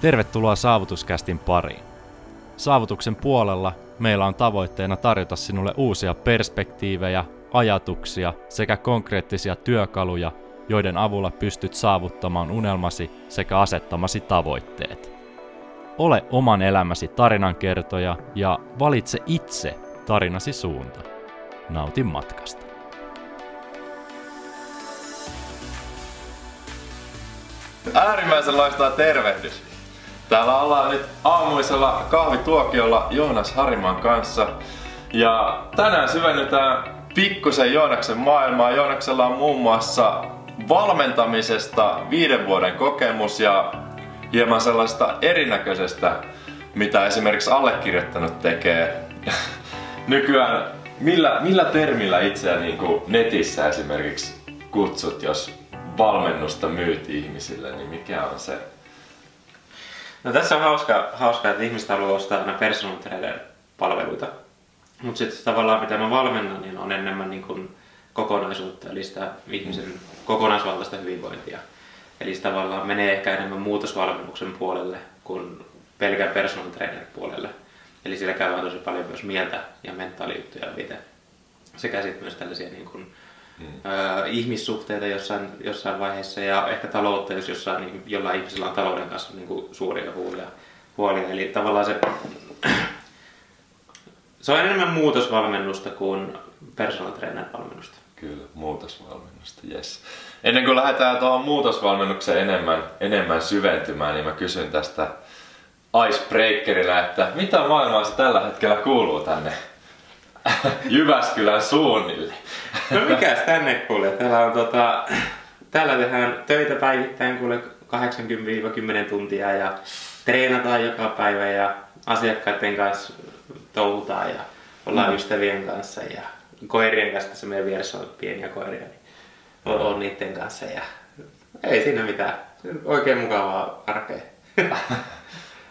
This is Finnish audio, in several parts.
Tervetuloa Saavutuskästin pariin. Saavutuksen puolella meillä on tavoitteena tarjota sinulle uusia perspektiivejä, ajatuksia sekä konkreettisia työkaluja, joiden avulla pystyt saavuttamaan unelmasi sekä asettamasi tavoitteet. Ole oman elämäsi tarinankertoja ja valitse itse tarinasi suunta. Nautin matkasta. Äärimmäisen loistava tervehdys. Täällä ollaan nyt aamuisella kahvituokiolla Joonas Hariman kanssa. Ja tänään syvennytään pikkusen Joonaksen maailmaa. Joonaksella on muun muassa valmentamisesta viiden vuoden kokemus ja hieman sellaista erinäköisestä, mitä esimerkiksi allekirjoittanut tekee. Nykyään millä, millä termillä itseä niin kuin netissä esimerkiksi kutsut, jos valmennusta myyt ihmisille, niin mikä on se? No tässä on hauska, hauska että ihmiset haluaa ostaa aina personal trainer palveluita. Mutta sitten tavallaan mitä mä valmennan, niin on enemmän niin kuin kokonaisuutta, eli sitä ihmisen kokonaisvaltaista hyvinvointia. Eli se tavallaan menee ehkä enemmän muutosvalmennuksen puolelle kuin pelkän personal trainer puolelle. Eli siellä käydään tosi paljon myös mieltä ja mentaalijuttuja läpi. Sekä sitten myös tällaisia niin kuin, mm. ö, ihmissuhteita jossain, jossain vaiheessa ja ehkä taloutta, jos jossain, niin, jollain ihmisellä on talouden kanssa niin kuin suuria huolia, huolia. Eli tavallaan se, se on enemmän muutosvalmennusta kuin personal trainer valmennusta. Kyllä, muutosvalmennusta, yes. Ennen kuin lähdetään tuohon muutosvalmennukseen enemmän, enemmän syventymään, niin mä kysyn tästä icebreakerina, että mitä maailmaa se tällä hetkellä kuuluu tänne Jyväskylän suunnille? No mikäs tänne kuulee? Täällä on tota, täällä tehdään töitä päivittäin kuule 80-10 tuntia ja treenataan joka päivä ja asiakkaiden kanssa touhutaan ja ollaan mm. ystävien kanssa ja koirien kanssa, tässä meidän vieressä on pieniä koiria, niin on, on niiden kanssa ja ei siinä mitään. Oikein mukavaa arkea.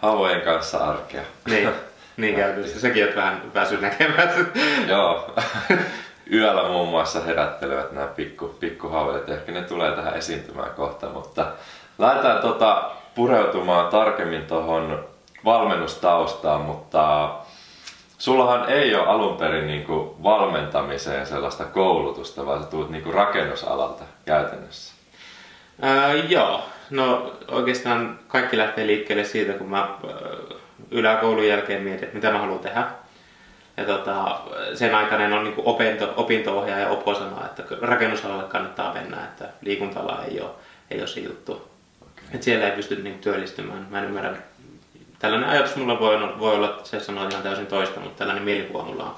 Havojen kanssa arkea. Niin, niin käytössä. Sekin on vähän pääsy näkemään. Joo. Yöllä muun muassa herättelevät nämä pikku, pikkuhaaveet. Ehkä ne tulee tähän esiintymään kohta, mutta lähdetään tota pureutumaan tarkemmin tuohon valmennustaustaan, mutta Sullahan ei ole alun perin niin kuin valmentamiseen sellaista koulutusta, vaan sä tulet niin kuin rakennusalalta käytännössä. Ää, joo, no oikeastaan kaikki lähtee liikkeelle siitä, kun mä yläkoulun jälkeen mietin, että mitä mä haluan tehdä. Ja tota, sen aikainen on niin opinto, opinto-ohjaaja Opo sanoo, että rakennusalalle kannattaa mennä, että liikuntala ei ole, ei ole se juttu. Okay. Et siellä ei pysty niin työllistymään. Mä en ymmärrä tällainen ajatus mulla voi, voi olla, että se sanoo ihan täysin toista, mutta tällainen mielikuva mulla on.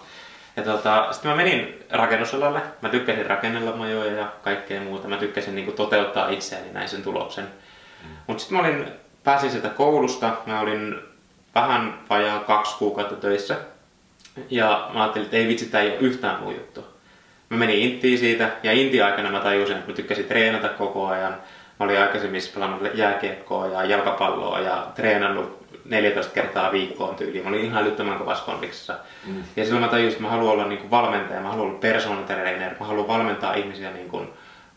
Ja tota, sitten mä menin rakennusalalle. Mä tykkäsin rakennella majoja ja kaikkea muuta. Mä tykkäsin niin toteuttaa itseäni näin sen tuloksen. Mm. Mutta sitten mä olin, pääsin sieltä koulusta. Mä olin vähän vajaa kaksi kuukautta töissä. Ja mä ajattelin, että ei vitsi, tää ei ole yhtään muu juttu. Mä menin Intiin siitä ja Inti aikana mä tajusin, että mä tykkäsin treenata koko ajan. Mä olin aikaisemmin pelannut jääkiekkoa ja jalkapalloa ja treenannut 14 kertaa viikkoon tyyliin. Mä olin ihan älyttömän kovassa kondiksessa. Mm. Ja silloin mä tajusin, että mä haluan olla niin kuin valmentaja, mä haluan olla personal trainer, mä haluan valmentaa ihmisiä niin kuin,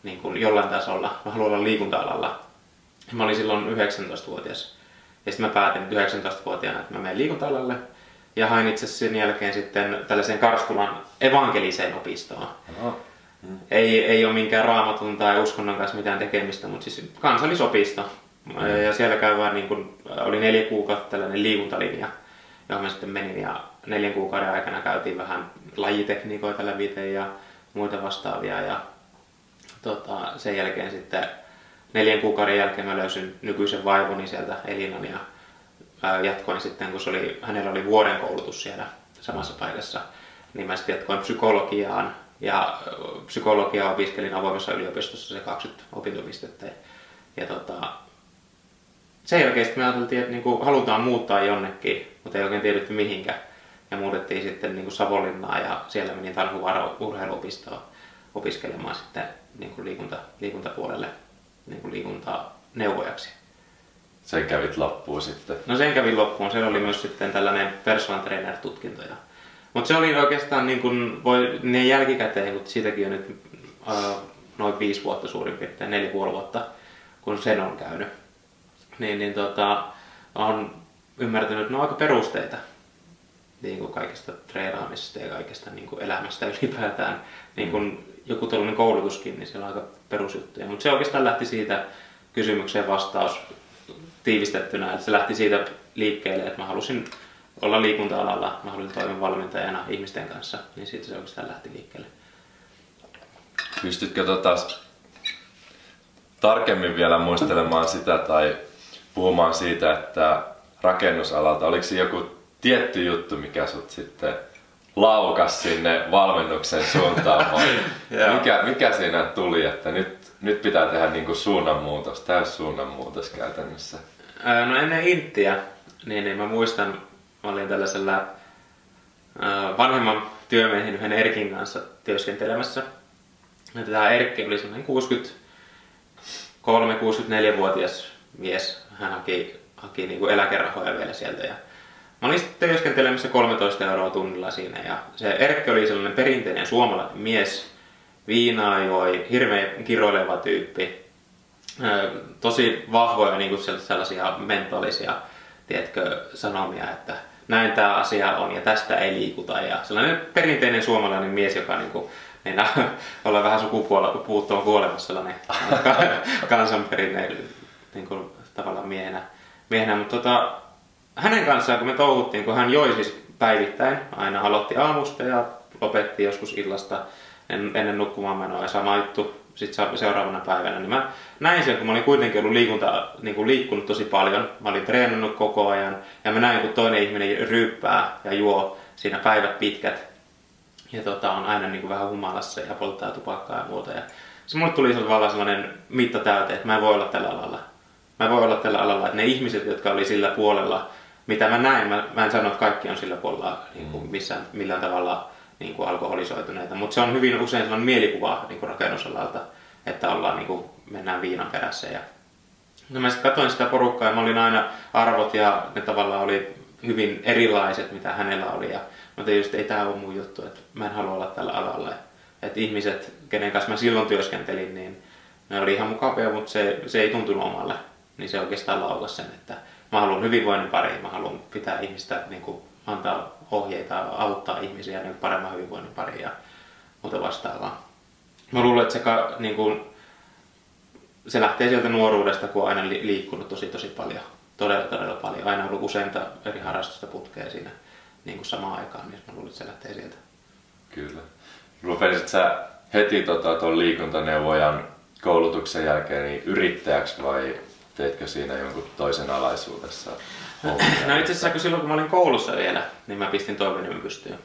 niin kuin jollain tasolla. Mä haluan olla liikunta-alalla. Mä olin silloin 19-vuotias. Ja sitten mä päätin 19-vuotiaana, että mä menen liikunta-alalle. Ja hain itse sen jälkeen sitten tällaiseen Karstulan evankeliseen opistoon. Oho. Mm. Ei, ei ole minkään raamatun tai uskonnon kanssa mitään tekemistä, mutta siis kansallisopisto. Mm. Ja siellä käydään, niin kun, oli neljä kuukautta tällainen liikuntalinja, johon mä sitten menin ja neljän kuukauden aikana käytiin vähän lajitekniikoita lävite ja muita vastaavia ja tota, sen jälkeen sitten neljän kuukauden jälkeen mä löysin nykyisen vaivoni sieltä Elinan ja jatkoin sitten, kun se oli, hänellä oli vuoden koulutus siellä samassa paikassa, niin mä sitten jatkoin psykologiaan ja psykologiaa opiskelin avoimessa yliopistossa se 20 opintopistettä. Ja tota, sen jälkeen me ajateltiin, että niinku halutaan muuttaa jonnekin, mutta ei oikein tiedetty mihinkä. Ja muutettiin sitten niinku Savonlinnaan ja siellä menin Tanhuvaara urheiluopistoon opiskelemaan sitten niinku liikunta, liikuntapuolelle niinku liikuntaneuvojaksi. Sen kävit loppuun sitten? No sen kävin loppuun. Se oli myös sitten tällainen personal trainer tutkinto. Mutta se oli oikeastaan niin kuin, voi, ne jälkikäteen, mutta siitäkin on nyt uh, noin viisi vuotta suurin piirtein, neljä puoli vuotta, kun sen on käynyt niin, niin tota, on ymmärtänyt, että ne on aika perusteita niin kuin kaikesta treenaamisesta ja kaikesta niin kuin elämästä ylipäätään. Niin kuin joku tällainen koulutuskin, niin siellä on aika perusjuttuja. Mutta se oikeastaan lähti siitä kysymykseen vastaus tiivistettynä, että se lähti siitä liikkeelle, että mä halusin olla liikunta-alalla, mä halusin toimia valmentajana ihmisten kanssa, niin siitä se oikeastaan lähti liikkeelle. Pystytkö tota tarkemmin vielä muistelemaan sitä tai puhumaan siitä, että rakennusalalta, oliko se joku tietty juttu, mikä sut sitten laukas sinne valmennuksen suuntaan mikä, mikä siinä tuli, että nyt, nyt pitää tehdä niinku suunnanmuutos, täys suunnanmuutos käytännössä? No ennen Inttiä, niin, niin mä muistan, mä olin tällaisella vanhemman työmiehen yhden Erkin kanssa työskentelemässä. Ja tämä Erkki oli semmoinen 63-64-vuotias mies. Hän haki, haki niin kuin eläkerahoja vielä sieltä. Ja mä olin sitten työskentelemässä 13 euroa tunnilla siinä. Ja se Erkki oli sellainen perinteinen suomalainen mies. Viinaa joi, hirveän kiroileva tyyppi. Tosi vahvoja niin kuin sellaisia mentaalisia tiedätkö, sanomia, että näin tämä asia on ja tästä ei liikuta. Ja sellainen perinteinen suomalainen mies, joka niin kuin, meinaa olla vähän sukupuuttoon kuolemassa sellainen kansanperinne niin kuin, tavallaan miehenä. miehenä. Mutta tota, hänen kanssaan kun me touhuttiin, kun hän joi siis päivittäin, aina aloitti aamusta ja lopetti joskus illasta ennen nukkumaan menoa ja sama juttu sitten seuraavana päivänä, niin mä näin sen, kun mä olin kuitenkin ollut liikunta, niin kuin liikkunut tosi paljon. Mä olin treenannut koko ajan ja mä näin, kun toinen ihminen ryyppää ja juo siinä päivät pitkät. Ja tota, on aina niin kuin vähän humalassa ja polttaa tupakkaa ja muuta. Ja se mulle tuli tavallaan sellainen mitta täyte, että mä en voi olla tällä alalla. Mä en voi olla tällä alalla, että ne ihmiset, jotka oli sillä puolella, mitä mä näin, mä, mä en sano, että kaikki on sillä puolella niin kuin missään, millään tavalla niin kuin alkoholisoituneita, mutta se on hyvin usein sellainen mielikuva niin kuin rakennusalalta, että ollaan, niin kuin, mennään viinan perässä. Ja... No mä sitten katsoin sitä porukkaa ja mä olin aina arvot ja ne tavallaan oli hyvin erilaiset, mitä hänellä oli. Ja mä tein just, ei tämä ole mun juttu, että mä en halua olla tällä alalla. Että ihmiset, kenen kanssa mä silloin työskentelin, niin ne oli ihan mukavia, mutta se, se ei tuntunut omalle. Niin se oikeastaan laukas sen, että mä haluan hyvinvoinnin pariin, mä haluan pitää ihmistä niin kuin, antaa ohjeita, auttaa ihmisiä niin paremman hyvinvoinnin pariin ja muuta vastaavaa. Mä luulen, että se, niin kuin, se lähtee sieltä nuoruudesta, kun on aina liikkunut tosi tosi paljon. Todella todella paljon. Aina ollut useita eri harrastusta putkea siinä niin kuin samaan aikaan, niin mä luulen, että se lähtee sieltä. Kyllä. Rupesit sä heti tota, liikuntaneuvojan koulutuksen jälkeen niin yrittäjäksi vai teitkö siinä jonkun toisen alaisuudessa? No itse asiassa silloin kun mä olin koulussa vielä, niin mä pistin toiminimen pystyyn.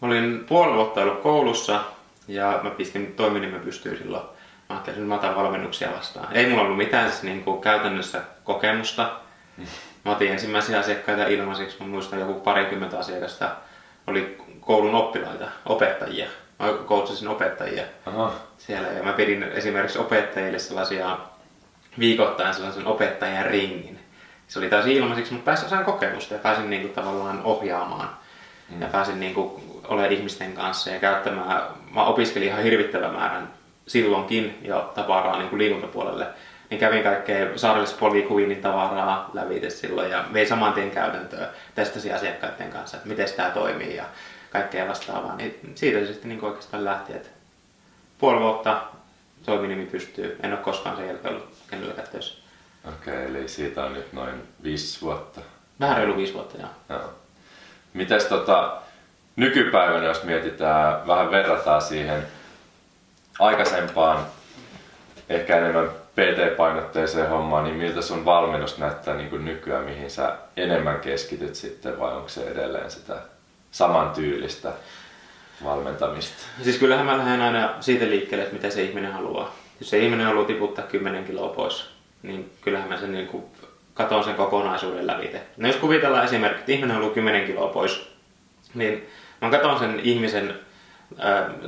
Mä olin puoli vuotta ollut koulussa ja mä pistin toiminimen pystyyn silloin. Mä ajattelin, että mä otan valmennuksia vastaan. Ei mulla ollut mitään siis niin kuin käytännössä kokemusta. Mä otin ensimmäisiä asiakkaita ilmaiseksi. Mä muistan joku parikymmentä asiakasta oli koulun oppilaita, opettajia. Mä koulutusin opettajia Aha. siellä ja mä pidin esimerkiksi opettajille sellaisia viikoittain sellaisen opettajan ringin se oli täysin ilmaiseksi, mutta pääsin saan kokemusta ja pääsin niin kuin, tavallaan ohjaamaan. Mm. Ja pääsin niin kuin, olemaan ihmisten kanssa ja käyttämään, mä opiskelin ihan hirvittävän määrän silloinkin jo tavaraa niin kuin liikuntapuolelle. Niin kävin kaikkea saarellispolikuinin tavaraa lävite silloin ja vei saman tien käytäntöä, testasin asiakkaiden kanssa, että miten tämä toimii ja kaikkea vastaavaa. Niin siitä se sitten niin oikeastaan lähti, että puoli vuotta toiminimi pystyy. En ole koskaan sen jälkeen ollut kenelläkään töissä. Okei, okay, eli siitä on nyt noin viisi vuotta. Vähän reilu viisi vuotta, joo. joo. Mites tota, nykypäivänä, jos mietitään, vähän verrataan siihen aikaisempaan, ehkä enemmän PT-painotteiseen hommaan, niin miltä sun valmennus näyttää niin kuin nykyään, mihin sä enemmän keskityt sitten, vai onko se edelleen sitä samantyylistä valmentamista? Siis kyllähän mä lähden aina siitä liikkeelle, että mitä se ihminen haluaa. Jos se ihminen haluaa tiputtaa 10 kiloa pois, niin kyllähän mä sen niin kuin katon sen kokonaisuuden lävite. No jos kuvitellaan esimerkiksi, että ihminen ollut 10 kiloa pois, niin mä katon sen ihmisen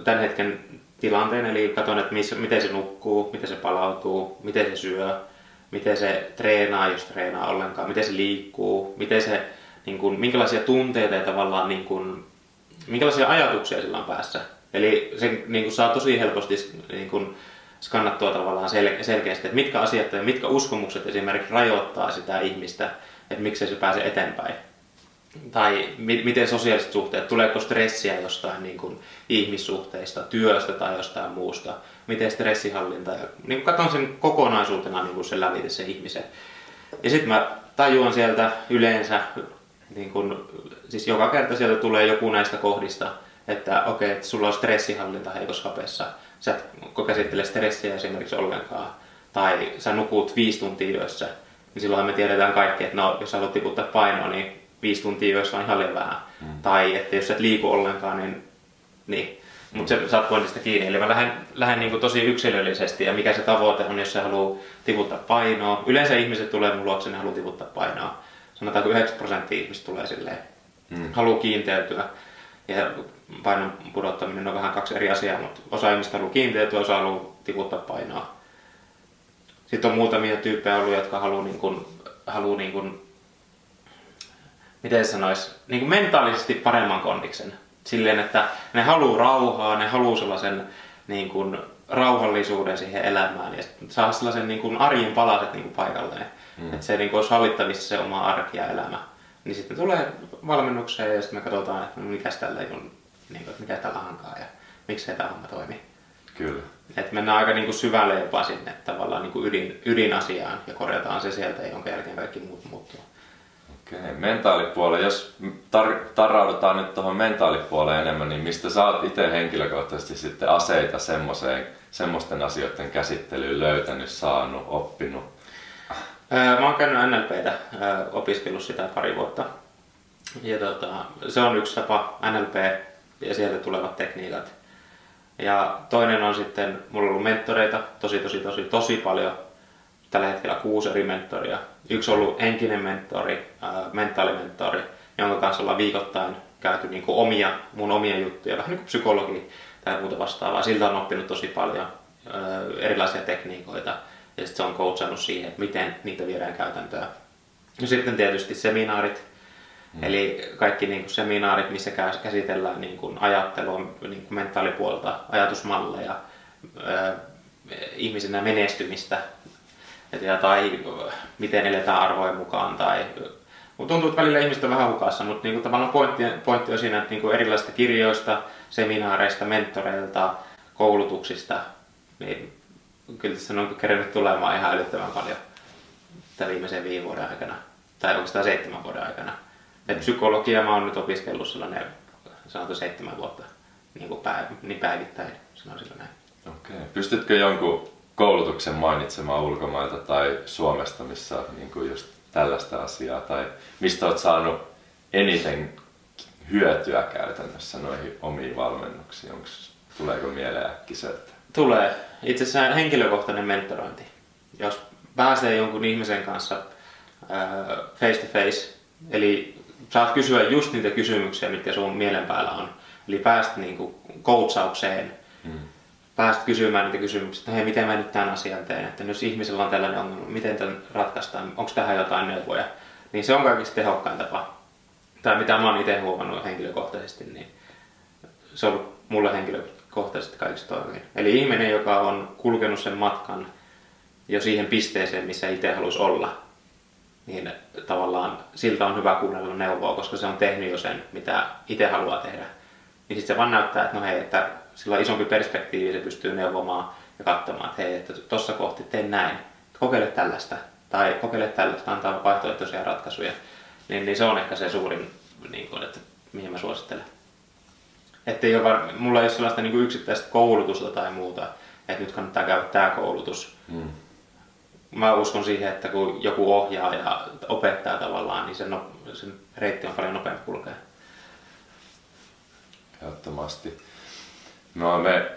tämän hetken tilanteen, eli katon, että missä, miten se nukkuu, miten se palautuu, miten se syö, miten se treenaa, jos treenaa ollenkaan, miten se liikkuu, miten se, niin kuin, minkälaisia tunteita ja tavallaan niin kuin, minkälaisia ajatuksia sillä on päässä. Eli se niin kuin, saa tosi helposti niin kuin, skannattua tavallaan sel- selkeästi, että mitkä asiat ja mitkä uskomukset esimerkiksi rajoittaa sitä ihmistä, että miksei se pääse eteenpäin. Tai mi- miten sosiaaliset suhteet, tuleeko stressiä jostain niin kuin ihmissuhteista, työstä tai jostain muusta, miten stressihallinta. Ja, niin kuin katson sen kokonaisuutena niin kuin se lävitä se ihmisen. Ja sitten mä tajuan sieltä yleensä, niin kun, siis joka kerta sieltä tulee joku näistä kohdista, että okei, okay, että sulla on stressihallinta heikossa hapessa, sä et käsittele stressiä esimerkiksi ollenkaan, tai sä nukut viisi tuntia yössä, niin silloin me tiedetään kaikki, että no, jos haluat tiputtaa painoa, niin viisi tuntia yössä on ihan liian vähän. Mm. Tai että jos et liiku ollenkaan, niin, niin. Mutta se saat pointista kiinni. Eli mä lähden, lähden niin tosi yksilöllisesti ja mikä se tavoite on, jos se haluaa tiputtaa painoa. Yleensä ihmiset tulee mun luokse, ne haluaa tiputtaa painoa. Sanotaanko 9 prosenttia ihmistä tulee silleen, mm. haluaa kiinteytyä. Ja painon pudottaminen on vähän kaksi eri asiaa, mutta osa ihmistä haluaa kiinteytyä, osa haluaa tiputtaa painoa. Sitten on muutamia tyyppejä ollut, jotka haluaa, niin kuin, haluaa niin kuin, miten sanois, niin kuin mentaalisesti paremman kondiksen. Silleen, että ne haluaa rauhaa, ne haluaa sellaisen niin kuin, rauhallisuuden siihen elämään ja saa sellaisen niin kuin, arjen palaset niin kuin, paikalleen. Mm. Että se niin kuin, olisi hallittavissa se oma arki ja elämä. Niin sitten tulee valmennukseen ja sitten me katsotaan, että no, mikä tällä on, niin kuin, että mikä tällä hankaa ja miksei tämä homma toimi. Kyllä. Et mennään aika niin kuin syvälle jopa sinne tavallaan niin kuin ydin, ydinasiaan ja korjataan se sieltä, jonka jälkeen kaikki muut muuttuu. Okei, mentaalipuolelle. Jos tar- tarraudutaan nyt tuohon mentaalipuoleen enemmän, niin mistä sä oot itse henkilökohtaisesti sitten aseita semmoiseen, semmoisten asioiden käsittelyyn löytänyt, saanut, oppinut? Mä oon käynyt NLPtä, opiskellut sitä pari vuotta. Ja tota, se on yksi tapa, NLP ja sieltä tulevat tekniikat. Ja toinen on sitten, mulla on ollut mentoreita tosi tosi tosi tosi paljon. Tällä hetkellä kuusi eri mentoria. Yksi on ollut henkinen mentori, mentaalimentori, jonka kanssa ollaan viikoittain käyty niin kuin omia, mun omia juttuja, vähän niin kuin psykologi tai muuta vastaavaa. Siltä on oppinut tosi paljon erilaisia tekniikoita ja sitten se on coachannut siihen, että miten niitä viedään käytäntöön. Ja sitten tietysti seminaarit, mm. eli kaikki niin kuin seminaarit, missä käsitellään niin kuin ajattelua, niin kuin mentaalipuolta, ajatusmalleja, äh, ihmisenä menestymistä, ja, tai miten eletään arvojen mukaan. Tai, mutta tuntuu, että välillä ihmiset on vähän hukassa, mutta niin kuin tavallaan pointti, pointti on siinä, että niin kuin erilaisista kirjoista, seminaareista, mentoreilta, koulutuksista, niin kyllä tässä on kerännyt tulemaan ihan älyttömän paljon tämän viimeisen viiden vuoden aikana, tai oikeastaan seitsemän vuoden aikana. Et psykologia mä oon nyt opiskellut sellainen, sanotaan seitsemän vuotta, niin, kuin päiv- niin päivittäin, sanoisin näin. Okei. Okay. Pystytkö jonkun koulutuksen mainitsemaan ulkomailta tai Suomesta, missä on niin kuin just tällaista asiaa, tai mistä olet saanut eniten hyötyä käytännössä noihin omiin valmennuksiin? Onks, tuleeko mieleen äkkiseltä? Tulee. Itse asiassa henkilökohtainen mentorointi. Jos pääsee jonkun ihmisen kanssa face to face, eli saat kysyä just niitä kysymyksiä, mitkä sun mielen päällä on. Eli pääst niinku coachaukseen, hmm. pääst kysymään niitä kysymyksiä, että hei, miten mä nyt tämän asian teen, että jos ihmisellä on tällainen ongelma, miten tämän ratkaistaan, onko tähän jotain neuvoja, niin se on kaikista tehokkain tapa. Tai mitä mä oon itse huomannut henkilökohtaisesti, niin se on ollut mulle henkilökohtaisesti kohtaisesti kaikista toimii. Eli ihminen, joka on kulkenut sen matkan jo siihen pisteeseen, missä itse haluaisi olla, niin tavallaan siltä on hyvä kuunnella neuvoa, koska se on tehnyt jo sen, mitä itse haluaa tehdä. Niin sitten se vaan näyttää, että no hei, että sillä on isompi perspektiivi, se pystyy neuvomaan ja katsomaan, että hei, että tuossa kohti tee näin, kokeile tällaista, tai kokeile tällaista, antaa vaihtoehtoisia ratkaisuja. Niin, niin se on ehkä se suurin, niin kuin, että mihin mä suosittelen. Että ei ole, mulla ei ole sellaista niin kuin yksittäistä koulutusta tai muuta, että nyt kannattaa käydä tämä koulutus. Hmm. Mä uskon siihen, että kun joku ohjaa ja opettaa tavallaan, niin sen, no, sen reitti on paljon nopeampi kulkea. Ehdottomasti. No me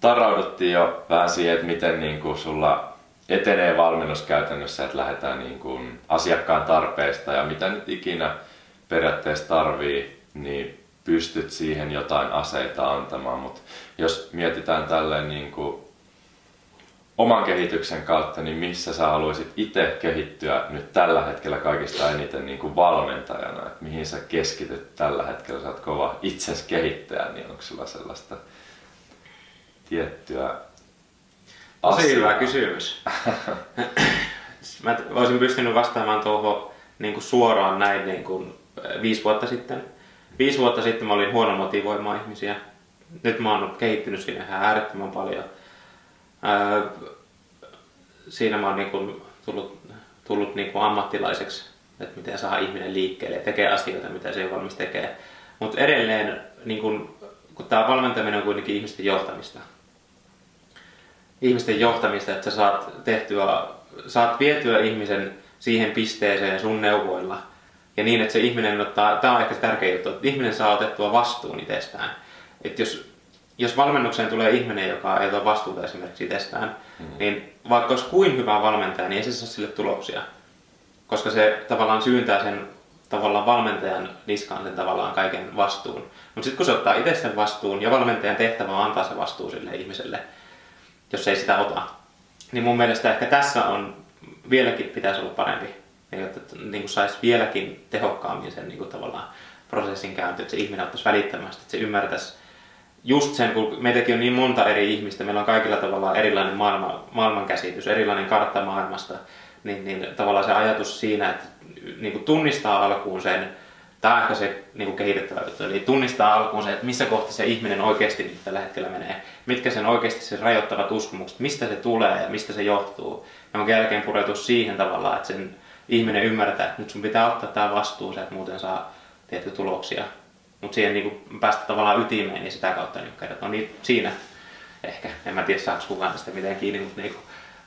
tarauduttiin jo vähän siihen, että miten niin kuin sulla etenee valmennus käytännössä, että lähdetään niin kuin asiakkaan tarpeista ja mitä nyt ikinä periaatteessa tarvii, niin pystyt siihen jotain aseita antamaan, mutta jos mietitään tälleen niin kuin oman kehityksen kautta, niin missä sä haluaisit itse kehittyä nyt tällä hetkellä kaikista eniten niin kuin valmentajana, että mihin sä keskityt tällä hetkellä, sä oot kova itses kehittäjä, niin onko sulla sellaista tiettyä? Tosi asiaa? hyvä kysymys. Mä olisin pystynyt vastaamaan tuohon niin kuin suoraan näin niin kuin, äh, viisi vuotta sitten. Viisi vuotta sitten mä olin huono motivoimaan ihmisiä. Nyt mä oon kehittynyt siinä ihan äärettömän paljon. Ää, siinä mä oon niin tullut, tullut niin ammattilaiseksi, että miten saa ihminen liikkeelle ja tekee asioita, mitä se ei ole valmis tekee. Mutta edelleen, niin kun, kun tämä valmentaminen on kuitenkin ihmisten johtamista, ihmisten johtamista, että sä saat tehtyä, saat vietyä ihmisen siihen pisteeseen sun neuvoilla. Ja niin, että se ihminen ottaa, tämä on ehkä se tärkein juttu, että ihminen saa otettua vastuun itsestään. Että jos, jos valmennukseen tulee ihminen, joka ei ota vastuuta esimerkiksi itsestään, mm. niin vaikka olisi kuin hyvä valmentaja, niin ei se saa sille tuloksia. Koska se tavallaan syyntää sen tavallaan valmentajan niskaan sen tavallaan kaiken vastuun. Mutta sitten kun se ottaa itse sen vastuun ja valmentajan tehtävä on antaa se vastuu sille ihmiselle, jos ei sitä ota, niin mun mielestä ehkä tässä on vieläkin pitäisi olla parempi, niin että niin kuin saisi vieläkin tehokkaammin sen niin kuin tavallaan prosessin käyntiin, että se ihminen ottaisi välittömästi, että se ymmärtäisi just sen, kun meitäkin on niin monta eri ihmistä, meillä on kaikilla tavalla erilainen maailma, maailmankäsitys, erilainen kartta maailmasta, niin, niin tavallaan se ajatus siinä, että niin kuin tunnistaa alkuun sen, tämä on ehkä se niin kuin kehitettävä juttu, eli tunnistaa alkuun se, että missä kohti se ihminen oikeasti nyt tällä hetkellä menee, mitkä sen oikeasti se rajoittavat uskomukset, mistä se tulee ja mistä se johtuu. Ja onkin jälkeen pureutua siihen tavallaan, että sen ihminen ymmärtää, että nyt sun pitää ottaa tämä vastuu, että muuten saa tiettyjä tuloksia. Mutta siihen niin päästä tavallaan ytimeen, niin sitä kautta niin kertoo. No niin siinä ehkä. En mä tiedä, saako kukaan tästä miten kiinni, mutta niin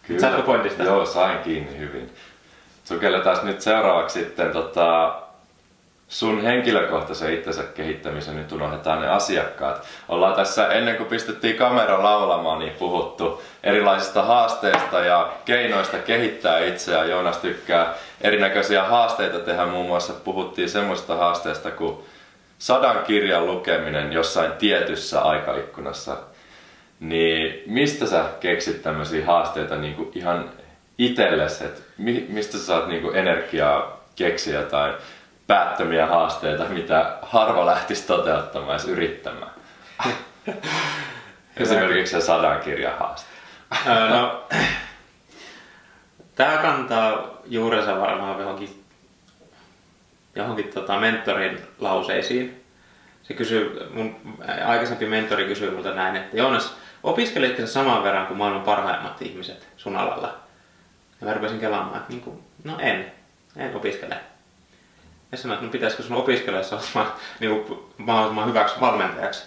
Kyllä. Saatko pointista? Joo, sain kiinni hyvin. Sukelletaan nyt seuraavaksi sitten tota, sun henkilökohtaisen itsensä kehittämisen, nyt unohdetaan ne asiakkaat. Ollaan tässä ennen kuin pistettiin kamera laulamaan, niin puhuttu erilaisista haasteista ja keinoista kehittää itseään. Joonas tykkää erinäköisiä haasteita tehdä, muun muassa puhuttiin semmoista haasteesta kuin sadan kirjan lukeminen jossain tietyssä aikaikkunassa. Niin mistä sä keksit tämmöisiä haasteita niin kuin ihan itsellesi, että mi- mistä sä saat niin kuin energiaa keksiä jotain päättömiä haasteita, mitä harva lähtisi toteuttamaan edes yrittämään. Esimerkiksi se sadan kirjan haaste. No, tämä kantaa juurensa varmaan johonkin, johonkin tota mentorin lauseisiin. Se kysyy, mun aikaisempi mentori kysyi multa näin, että Joonas, opiskelitko sä saman verran kuin maailman parhaimmat ihmiset sun alalla? Ja mä rupesin kelaamaan, että niin kuin, no en, en opiskele. Ja sanoin, että no pitäisikö sun opiskella, jos olet niin kuin, mahdollisimman hyväksi valmentajaksi.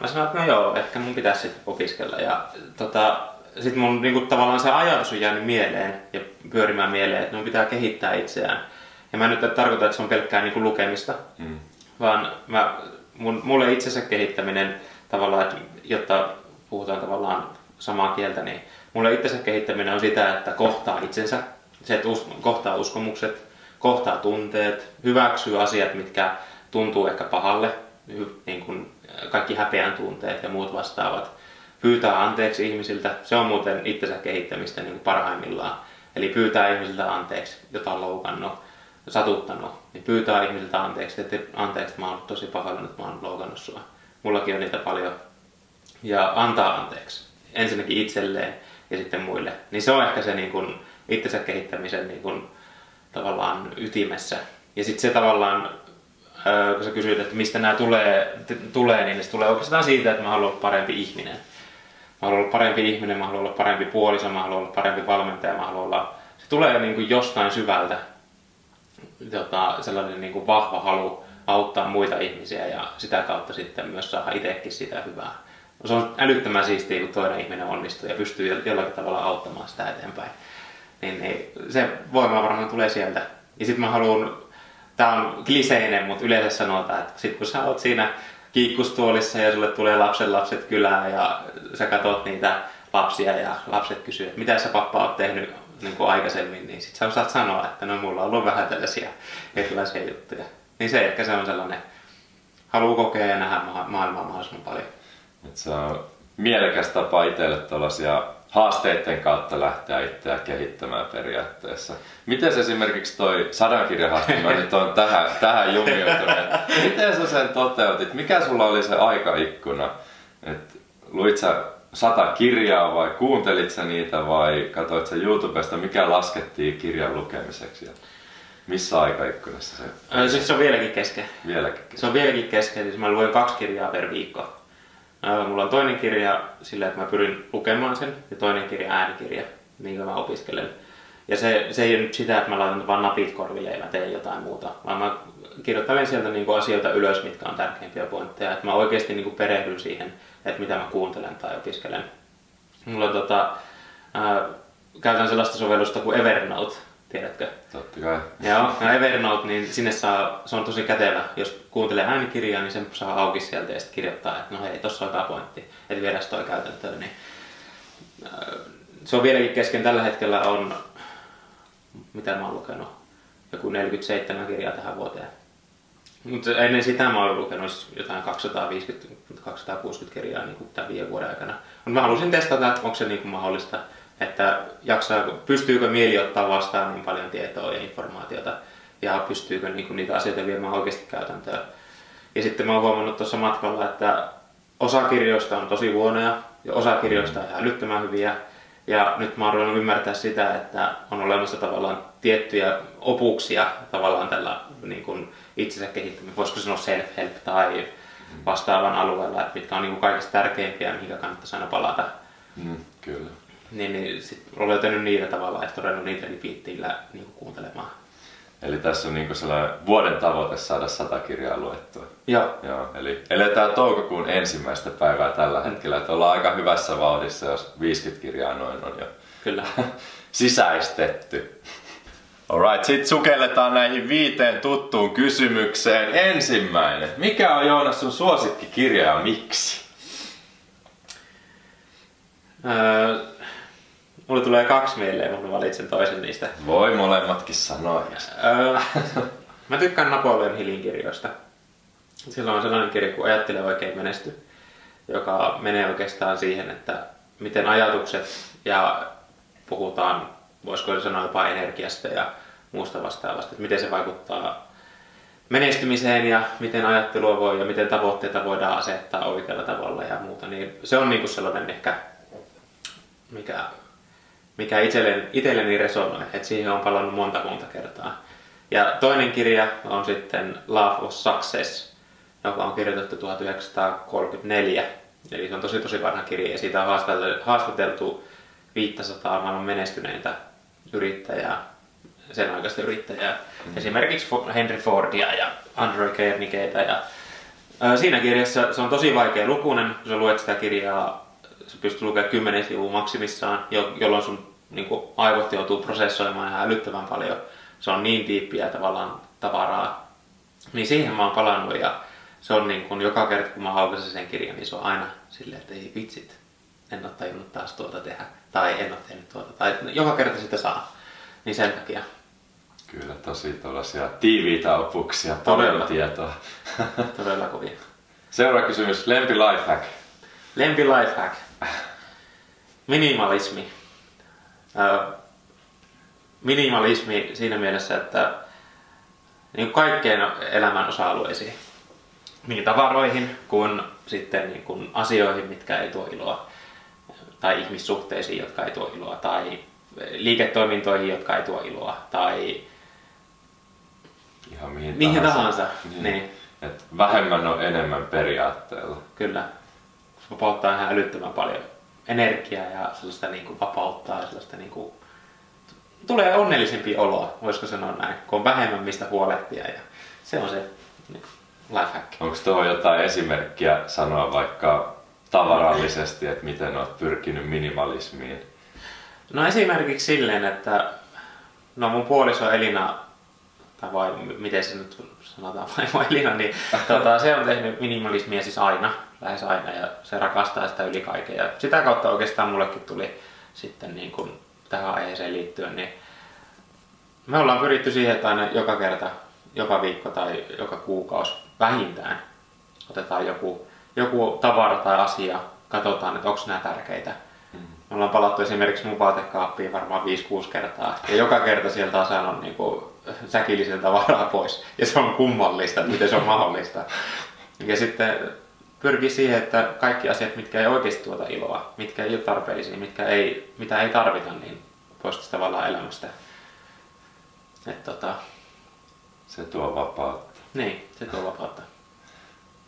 Mä sanoin, että no joo, ehkä mun pitäisi sitten opiskella. Ja tota, sitten mun niin kuin, tavallaan se ajatus on jäänyt mieleen ja pyörimään mieleen, että mun pitää kehittää itseään. Ja mä nyt en tarkoita, että se on pelkkää niin kuin lukemista, Mm. vaan mä, mun, mulle itsensä kehittäminen tavallaan, että, jotta puhutaan tavallaan samaa kieltä, niin mulle itsensä kehittäminen on sitä, että kohtaa itsensä, se, että us, kohtaa uskomukset, kohtaa tunteet, hyväksyy asiat, mitkä tuntuu ehkä pahalle, niin kuin kaikki häpeän tunteet ja muut vastaavat. Pyytää anteeksi ihmisiltä, se on muuten itsensä kehittämistä niin kuin parhaimmillaan. Eli pyytää ihmisiltä anteeksi, jota on loukannut, satuttanut, niin pyytää ihmisiltä anteeksi, että anteeksi, että mä oon tosi pahoillani, että mä oon loukannut sua. Mullakin on niitä paljon. Ja antaa anteeksi, ensinnäkin itselleen ja sitten muille. Niin se on ehkä se niin kuin, itsensä kehittämisen niin kuin, tavallaan ytimessä. Ja sitten se tavallaan, kun sä kysyit, että mistä nämä tulee, t- tulee, niin se tulee oikeastaan siitä, että mä haluan olla parempi ihminen. Mä haluan olla parempi ihminen, mä haluan olla parempi puoliso, mä haluan olla parempi valmentaja, mä haluan olla... Se tulee niin kuin jostain syvältä tota, sellainen niin kuin vahva halu auttaa muita ihmisiä ja sitä kautta sitten myös saada itsekin sitä hyvää. Se on älyttömän siistiä, kun toinen ihminen onnistuu ja pystyy jollakin tavalla auttamaan sitä eteenpäin. Niin, niin se voima varmaan tulee sieltä. Ja sitten mä haluan, tää on kliseinen, mutta yleensä sanotaan, että sit kun sä oot siinä kiikkustuolissa ja sulle tulee lapsen lapset kylään ja sä katot niitä lapsia ja lapset kysyy, että mitä sä pappa oot tehnyt niin kuin aikaisemmin, niin sit sä osaat sanoa, että no mulla on ollut vähän tällaisia erilaisia juttuja. Niin se ehkä se on sellainen, haluaa kokea ja nähdä ma- maailmaa mahdollisimman paljon. Et se on mielekäs tapa itselle tällaisia haasteiden kautta lähteä itseä kehittämään periaatteessa. Miten esimerkiksi toi sadan kirjan haaste, mä nyt on tähän, tähän jumiutunut. Miten sä sen toteutit? Mikä sulla oli se aikaikkuna? Et luit sä sata kirjaa vai kuuntelit sä niitä vai katsoit sä YouTubesta, mikä laskettiin kirjan lukemiseksi ja missä aikaikkunassa se Ö, Siis se on vieläkin kesken. vieläkin? Se on vieläkin kesken, siis mä luen kaksi kirjaa per viikko. Mulla on toinen kirja sillä, että mä pyrin lukemaan sen, ja toinen kirja äänikirja, minkä mä opiskelen. Ja se, se ei ole nyt sitä, että mä laitan vaan napit korville ja mä teen jotain muuta, vaan mä kirjoittelen sieltä niinku asioita ylös, mitkä on tärkeimpiä pointteja. Että mä oikeasti niinku perehdyn siihen, että mitä mä kuuntelen tai opiskelen. Mulla on tota, ää, käytän sellaista sovellusta kuin Evernote, tiedätkö? Totta kai. Joo, no Evernote, niin sinne saa, se on tosi kätevä. Jos kuuntelee äänikirjaa, niin sen saa auki sieltä ja sitten kirjoittaa, että no hei, tossa on hyvä pointti, että viedään toi käytäntöön. Niin, se on vieläkin kesken. Tällä hetkellä on, mitä mä oon lukenut, joku 47 kirjaa tähän vuoteen. Mutta ennen sitä mä oon lukenut siis jotain 250-260 kirjaa niin kuin tämän viiden vuoden aikana. Mutta mä halusin testata, että onko se niin kuin mahdollista, että jaksaa, pystyykö mieli ottaa vastaan niin paljon tietoa ja informaatiota ja pystyykö niin kuin niitä asioita viemään oikeasti käytäntöön. Ja sitten mä oon huomannut tuossa matkalla, että osa kirjoista on tosi huonoja ja osa kirjoista on älyttömän hyviä. Ja nyt mä oon ymmärtää sitä, että on olemassa tavallaan tiettyjä opuksia tavallaan tällä niin kuin itsensä kehittäminen, voisiko sanoa self-help tai vastaavan alueella, että mitkä on niin kuin kaikista tärkeimpiä, mihinkä kannattaisi aina palata. Mm, kyllä. Niin, niin sit olen löytänyt niitä tavallaan ja todennut niitä repeatillä niin kuin kuuntelemaan. Eli tässä on niinku sellainen vuoden tavoite saada sata kirjaa luettua. Joo, Joo, eli eletään toukokuun ensimmäistä päivää tällä hetkellä, että ollaan aika hyvässä vauhdissa, jos 50 kirjaa noin on jo kyllä. sisäistetty. Alright, sit sukelletaan näihin viiteen tuttuun kysymykseen. Ensimmäinen. Mikä on Joonas sun suosikkikirja ja miksi? Öö, mulle tulee kaksi mieleen, mutta valitsen toisen niistä. Voi molemmatkin sanoa. Öö, mä tykkään Napoleon Hillin kirjoista. Sillä on sellainen kirja kuin Ajattele oikein menesty, joka menee oikeastaan siihen, että miten ajatukset ja puhutaan, voisiko sanoa jopa energiasta ja muusta vastaavasta, että miten se vaikuttaa menestymiseen ja miten ajattelua voi ja miten tavoitteita voidaan asettaa oikealla tavalla ja muuta. Niin se on niinku sellainen ehkä, mikä, mikä itselleni, itselleni resonoi, että siihen on palannut monta monta kertaa. Ja toinen kirja on sitten Love of Success, joka on kirjoitettu 1934. Eli se on tosi tosi vanha kirja ja siitä on haastateltu, haastateltu 500 maailman menestyneintä yrittäjää, sen aikaista yrittäjää. Mm. Esimerkiksi Henry Fordia ja Andrew Carnegietä. Ja, ää, siinä kirjassa se on tosi vaikea lukunen, kun sä luet sitä kirjaa, sä pystyt lukemaan 10 sivua maksimissaan, jo, jolloin sun niin kuin, aivot joutuu prosessoimaan ihan älyttömän paljon. Se on niin tiippiä tavallaan tavaraa. Niin siihen mä oon palannut ja se on niin kuin, joka kerta kun mä aukaisen sen kirjan, niin se on aina silleen, että ei vitsit, en ole tajunnut taas tuota tehdä. Tai en ole tehnyt tuota. Tai joka kerta sitä saa. Niin sen takia. Kyllä tosi tuollaisia tiiviitä opuksia, Todella. paljon tietoa. Todella kovia. Seuraava kysymys, lempi lifehack. Lempi lifehack. Minimalismi. Minimalismi siinä mielessä, että niin kaikkeen elämän osa-alueisiin. Niin tavaroihin kuin sitten niin kuin asioihin, mitkä ei tuo iloa. Tai ihmissuhteisiin, jotka ei tuo iloa. Tai liiketoimintoihin, jotka ei tuo iloa. Tai Ihan mihin, mihin tahansa. Niin. Niin. Et vähemmän on enemmän periaatteella. Kyllä. Se vapauttaa ihan älyttömän paljon energiaa ja sellaista niin kuin vapauttaa ja sellaista niin kuin, tulee onnellisempi olo, voisiko sanoa näin, kun on vähemmän mistä huolehtia ja se on se niin, lifehack. Onko tuohon jotain esimerkkiä sanoa vaikka tavarallisesti, että miten olet pyrkinyt minimalismiin? No esimerkiksi silleen, että no mun puoliso Elina, tai vai miten se nyt sanotaan, vaimo Elina, niin tota, se on tehnyt minimalismia siis aina, lähes aina, ja se rakastaa sitä yli kaiken. Ja sitä kautta oikeastaan mullekin tuli sitten niin kuin tähän aiheeseen liittyen, niin me ollaan pyritty siihen, että aina joka kerta, joka viikko tai joka kuukausi vähintään otetaan joku, joku tavara tai asia, katsotaan, että onko nämä tärkeitä. Me ollaan palattu esimerkiksi mun vaatekaappiin varmaan 5-6 kertaa. Ja joka kerta sieltä on saanut niinku säkillisen tavaraa pois. Ja se on kummallista, että miten se on mahdollista. Ja sitten pyrkii siihen, että kaikki asiat, mitkä ei oikeasti tuota iloa, mitkä ei ole tarpeellisia, mitkä ei, mitä ei tarvita, niin poistaisi tavallaan elämästä. Et, tota, Se tuo vapautta. niin, se tuo vapautta.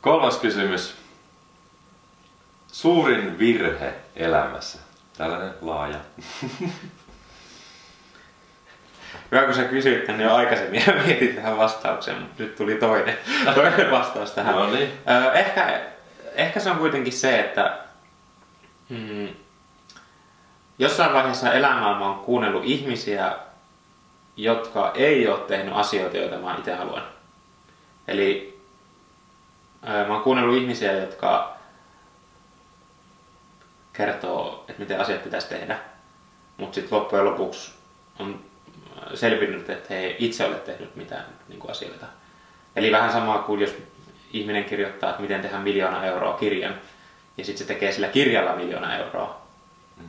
Kolmas kysymys. Suurin virhe elämässä. Tällainen laaja. Hyvä, kun sä kysyit tänne jo aikaisemmin ja mietin tähän vastaukseen, mutta nyt tuli toinen, toinen vastaus tähän. No niin. Ehkä, ehkä se on kuitenkin se, että mm, jossain vaiheessa elämää mä oon kuunnellut ihmisiä, jotka ei ole tehnyt asioita, joita mä itse haluan. Eli mä oon kuunnellut ihmisiä, jotka kertoo, että miten asiat pitäisi tehdä. Mutta sitten loppujen lopuksi on selvinnyt, että he ei itse ole tehnyt mitään niin kuin asioita. Eli vähän samaa kuin jos ihminen kirjoittaa, että miten tehdä miljoona euroa kirjan, ja sitten se tekee sillä kirjalla miljoona euroa,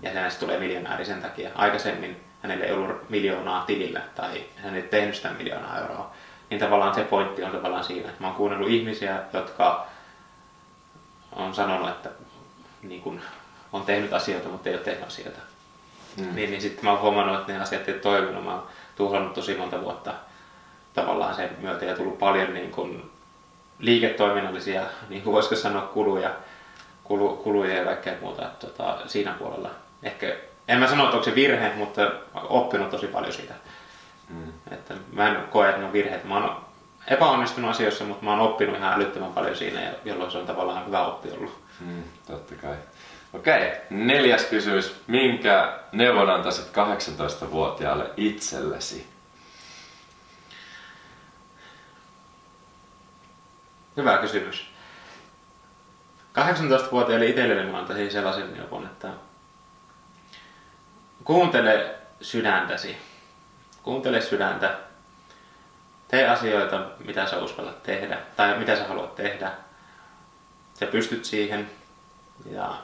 ja hänestä tulee miljonääri sen takia. Aikaisemmin hänelle ei ollut miljoonaa tilillä, tai hän ei tehnyt sitä miljoonaa euroa. Niin tavallaan se pointti on tavallaan siinä, että mä oon kuunnellut ihmisiä, jotka on sanonut, että niin kun, on tehnyt asioita, mutta ei ole tehnyt asioita. Mm. Niin, niin sitten mä oon huomannut, että ne asiat ei ole toiminut. Mä oon tuhlannut tosi monta vuotta tavallaan sen myötä ja tullut paljon niin kuin liiketoiminnallisia, niin kuin voisiko sanoa, kuluja, kulu, kuluja ja kaikkea muuta että, tota, siinä puolella. Ehkä, en mä sano, että onko se virhe, mutta oppinut tosi paljon siitä. Mm. Että mä en koe, että ne on virheet. Mä oon epäonnistunut asioissa, mutta mä oon oppinut ihan älyttömän paljon siinä, jolloin se on tavallaan hyvä oppi ollut. Mm, totta kai. Okei, neljäs kysymys. Minkä neuvon antaisit 18-vuotiaalle itsellesi? Hyvä kysymys. 18-vuotiaille itselleni mä antaisin sellaisen neuvon, että kuuntele sydäntäsi. Kuuntele sydäntä. Tee asioita, mitä sä uskallat tehdä, tai mitä sä haluat tehdä. Sä pystyt siihen. Ja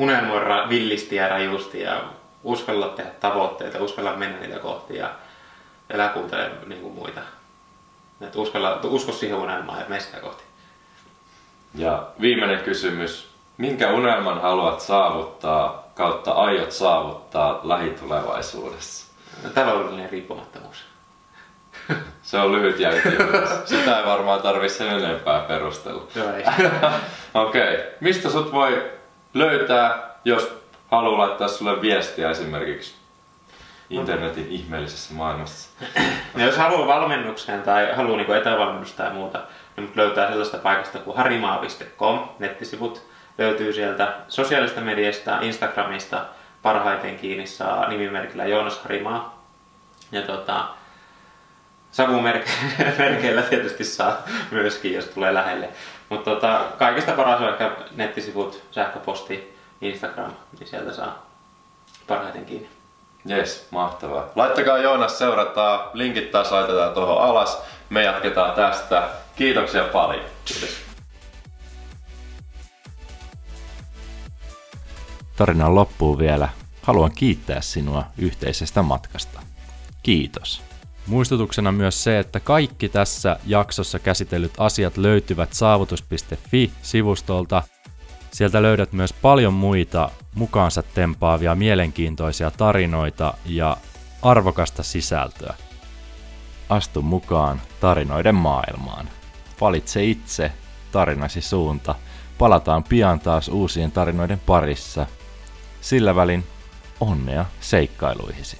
unelmoi villisti ja rajusti ja uskalla tehdä tavoitteita, uskalla mennä niitä kohti ja elää kuuntele niin kuin muita. Et uskalla, usko siihen unelmaan ja mene sitä kohti. Ja viimeinen kysymys. Minkä unelman haluat saavuttaa kautta aiot saavuttaa lähitulevaisuudessa? Taloudellinen riippumattomuus. Se on lyhyt ja Sitä ei varmaan tarvitse sen enempää perustella. Joo, ei. Okei. Okay. Mistä sut voi löytää, jos haluaa laittaa sulle viestiä esimerkiksi internetin ihmeellisessä maailmassa? Ja jos haluaa valmennukseen tai haluaa niin etävalmennusta tai muuta, niin löytää sellaista paikasta kuin harimaa.com, nettisivut löytyy sieltä sosiaalista mediasta, Instagramista, parhaiten kiinni saa nimimerkillä Joonas Harimaa. Ja tota, savumerkeillä tietysti saa myöskin, jos tulee lähelle. Mutta tota, kaikista paras on ehkä nettisivut, sähköposti, Instagram, niin sieltä saa parhaiten kiinni. Jes, mahtavaa. Laittakaa Joonas seurataan, linkit taas laitetaan tuohon alas. Me jatketaan tästä. Kiitoksia paljon. Kiitos. Tarinan loppuun vielä. Haluan kiittää sinua yhteisestä matkasta. Kiitos. Muistutuksena myös se, että kaikki tässä jaksossa käsitellyt asiat löytyvät saavutus.fi-sivustolta. Sieltä löydät myös paljon muita mukaansa tempaavia mielenkiintoisia tarinoita ja arvokasta sisältöä. Astu mukaan tarinoiden maailmaan. Valitse itse tarinasi suunta. Palataan pian taas uusien tarinoiden parissa. Sillä välin onnea seikkailuihisi.